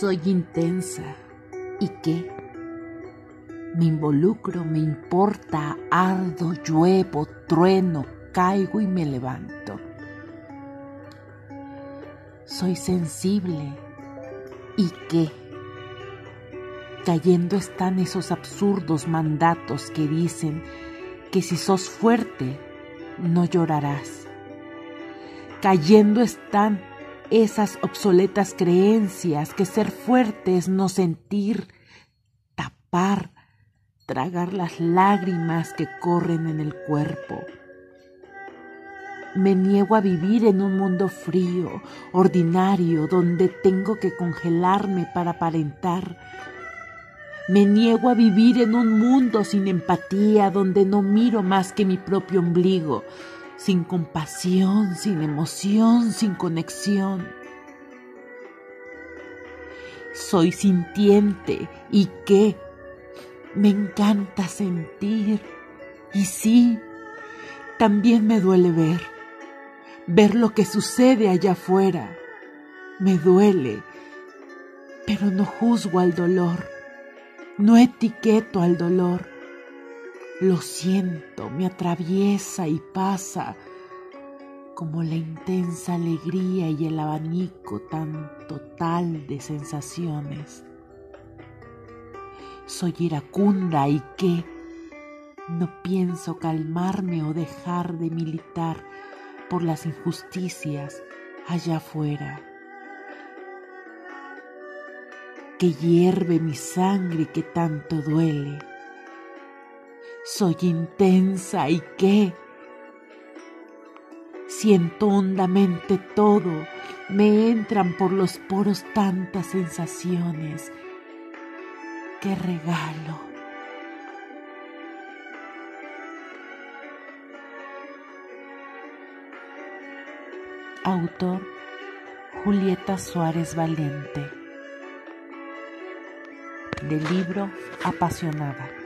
Soy intensa. ¿Y qué? Me involucro, me importa, ardo, lluevo, trueno, caigo y me levanto. Soy sensible. ¿Y qué? Cayendo están esos absurdos mandatos que dicen que si sos fuerte, no llorarás. Cayendo están esas obsoletas creencias que ser fuerte es no sentir, tapar, tragar las lágrimas que corren en el cuerpo. Me niego a vivir en un mundo frío, ordinario, donde tengo que congelarme para aparentar. Me niego a vivir en un mundo sin empatía, donde no miro más que mi propio ombligo, sin compasión, sin emoción, sin conexión. Soy sintiente y qué, me encanta sentir. Y sí, también me duele ver, ver lo que sucede allá afuera. Me duele, pero no juzgo al dolor, no etiqueto al dolor lo siento, me atraviesa y pasa como la intensa alegría y el abanico tan total de sensaciones. Soy iracunda y qué, no pienso calmarme o dejar de militar por las injusticias allá afuera. Que hierve mi sangre que tanto duele soy intensa y qué. Siento hondamente todo, me entran por los poros tantas sensaciones. ¡Qué regalo! Autor Julieta Suárez Valente del libro Apasionada.